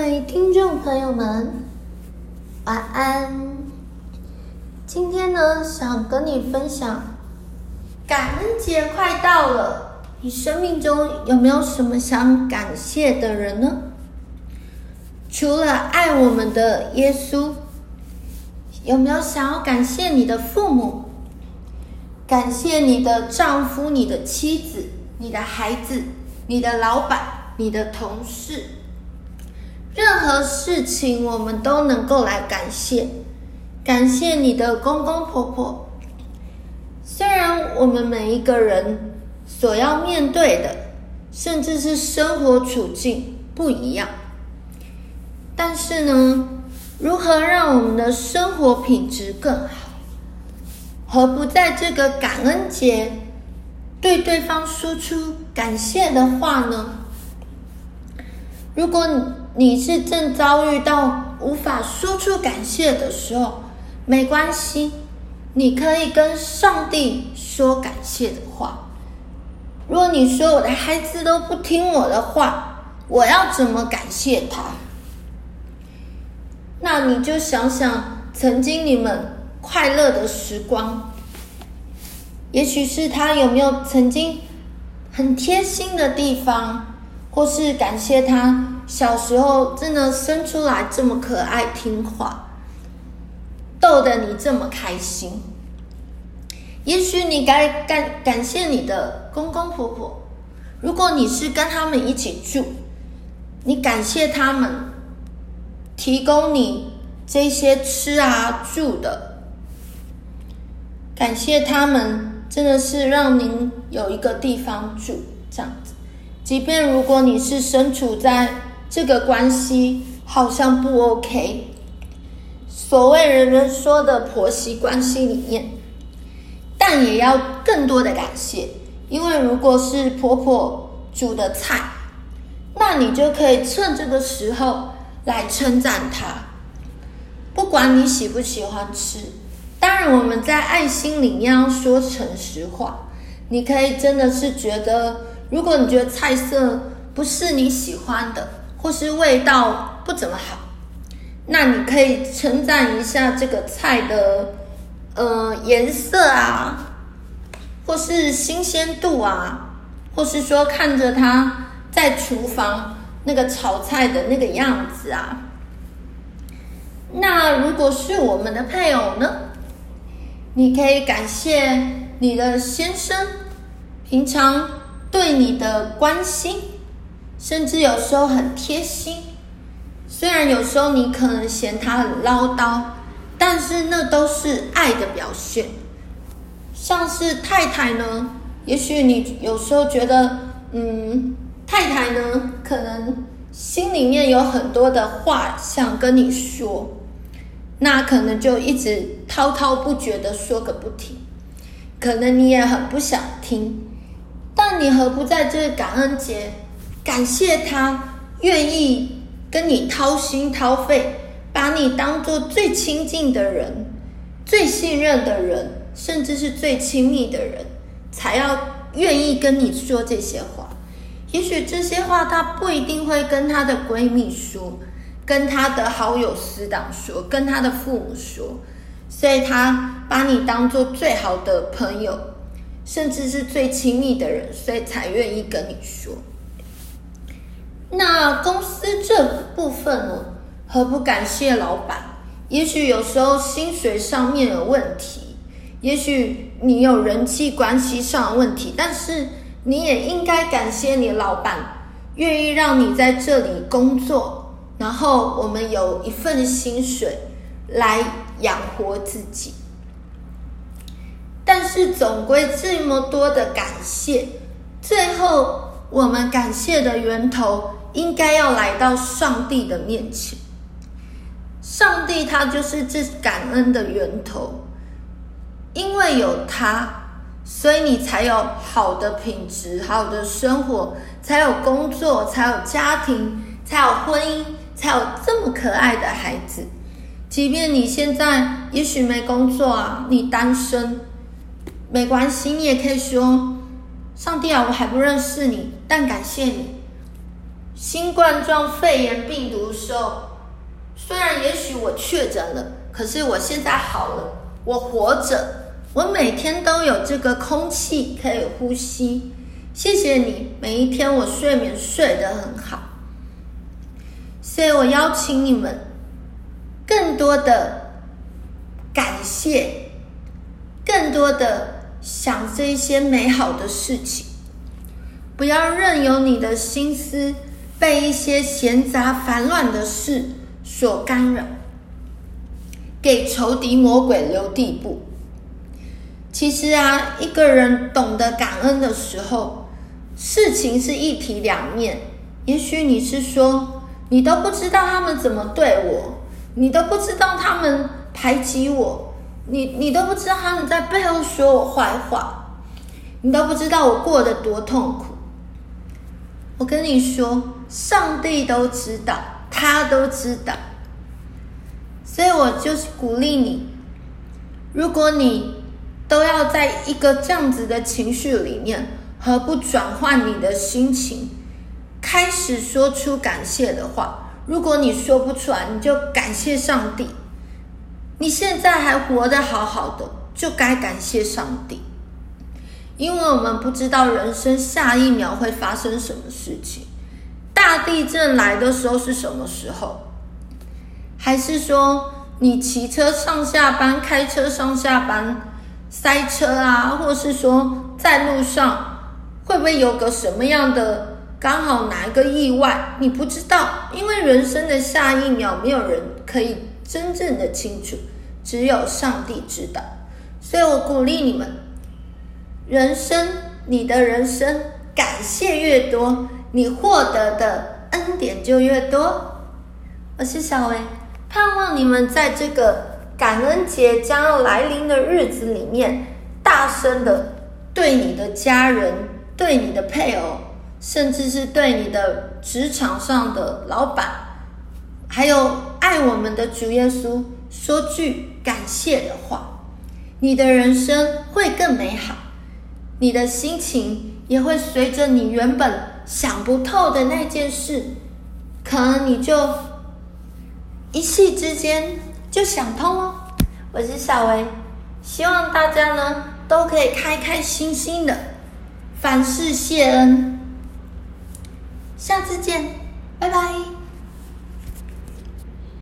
位听众朋友们，晚安。今天呢，想跟你分享，感恩节快到了，你生命中有没有什么想感谢的人呢？除了爱我们的耶稣，有没有想要感谢你的父母？感谢你的丈夫、你的妻子、你的孩子、你的老板、你的同事。任何事情，我们都能够来感谢，感谢你的公公婆婆。虽然我们每一个人所要面对的，甚至是生活处境不一样，但是呢，如何让我们的生活品质更好，何不在这个感恩节对对方说出感谢的话呢？如果你你是正遭遇到无法说出感谢的时候，没关系，你可以跟上帝说感谢的话。如果你说我的孩子都不听我的话，我要怎么感谢他？那你就想想曾经你们快乐的时光，也许是他有没有曾经很贴心的地方。或是感谢他小时候真的生出来这么可爱听话，逗得你这么开心。也许你该感感谢你的公公婆婆，如果你是跟他们一起住，你感谢他们提供你这些吃啊住的，感谢他们真的是让您有一个地方住这样子。即便如果你是身处在这个关系好像不 OK，所谓人人说的婆媳关系里面，但也要更多的感谢，因为如果是婆婆煮的菜，那你就可以趁这个时候来称赞她，不管你喜不喜欢吃。当然，我们在爱心里面要说诚实话，你可以真的是觉得。如果你觉得菜色不是你喜欢的，或是味道不怎么好，那你可以称赞一下这个菜的，呃，颜色啊，或是新鲜度啊，或是说看着他在厨房那个炒菜的那个样子啊。那如果是我们的配偶呢？你可以感谢你的先生，平常。对你的关心，甚至有时候很贴心。虽然有时候你可能嫌他很唠叨，但是那都是爱的表现。像是太太呢，也许你有时候觉得，嗯，太太呢，可能心里面有很多的话想跟你说，那可能就一直滔滔不绝的说个不停，可能你也很不想听。但你何不在这个感恩节，感谢他愿意跟你掏心掏肺，把你当做最亲近的人、最信任的人，甚至是最亲密的人，才要愿意跟你说这些话。也许这些话他不一定会跟他的闺蜜说，跟他的好友死党说，跟他的父母说，所以他把你当做最好的朋友。甚至是最亲密的人，所以才愿意跟你说。那公司这部分呢？何不感谢老板？也许有时候薪水上面有问题，也许你有人际关系上的问题，但是你也应该感谢你老板，愿意让你在这里工作，然后我们有一份薪水来养活自己。但是总归这么多的感谢，最后我们感谢的源头应该要来到上帝的面前。上帝他就是这感恩的源头，因为有他，所以你才有好的品质、好的生活，才有工作，才有家庭，才有婚姻，才有这么可爱的孩子。即便你现在也许没工作啊，你单身。没关系，你也可以说：“上帝啊，我还不认识你，但感谢你，新冠状肺炎病毒的时候，虽然也许我确诊了，可是我现在好了，我活着，我每天都有这个空气可以呼吸。谢谢你，每一天我睡眠睡得很好。所以我邀请你们，更多的感谢，更多的想这些美好的事情，不要任由你的心思被一些闲杂烦乱的事所干扰，给仇敌魔鬼留地步。其实啊，一个人懂得感恩的时候，事情是一体两面。也许你是说，你都不知道他们怎么对我，你都不知道他们排挤我，你你都不知道他们在背后说我坏话，你都不知道我过得多痛苦。我跟你说，上帝都知道，他都知道，所以我就是鼓励你，如果你都要在一个这样子的情绪里面，何不转换你的心情，开始说出感谢的话？如果你说不出来，你就感谢上帝。你现在还活得好好的，就该感谢上帝。因为我们不知道人生下一秒会发生什么事情，大地震来的时候是什么时候？还是说你骑车上下班、开车上下班塞车啊，或是说在路上会不会有个什么样的刚好哪一个意外？你不知道，因为人生的下一秒没有人可以真正的清楚，只有上帝知道。所以我鼓励你们。人生，你的人生，感谢越多，你获得的恩典就越多。我是小薇，盼望你们在这个感恩节将要来临的日子里面，大声的对你的家人、对你的配偶，甚至是对你的职场上的老板，还有爱我们的主耶稣，说句感谢的话，你的人生会更美好。你的心情也会随着你原本想不透的那件事，可能你就一夕之间就想通了。我是小薇，希望大家呢都可以开开心心的，凡事谢恩。下次见，拜拜。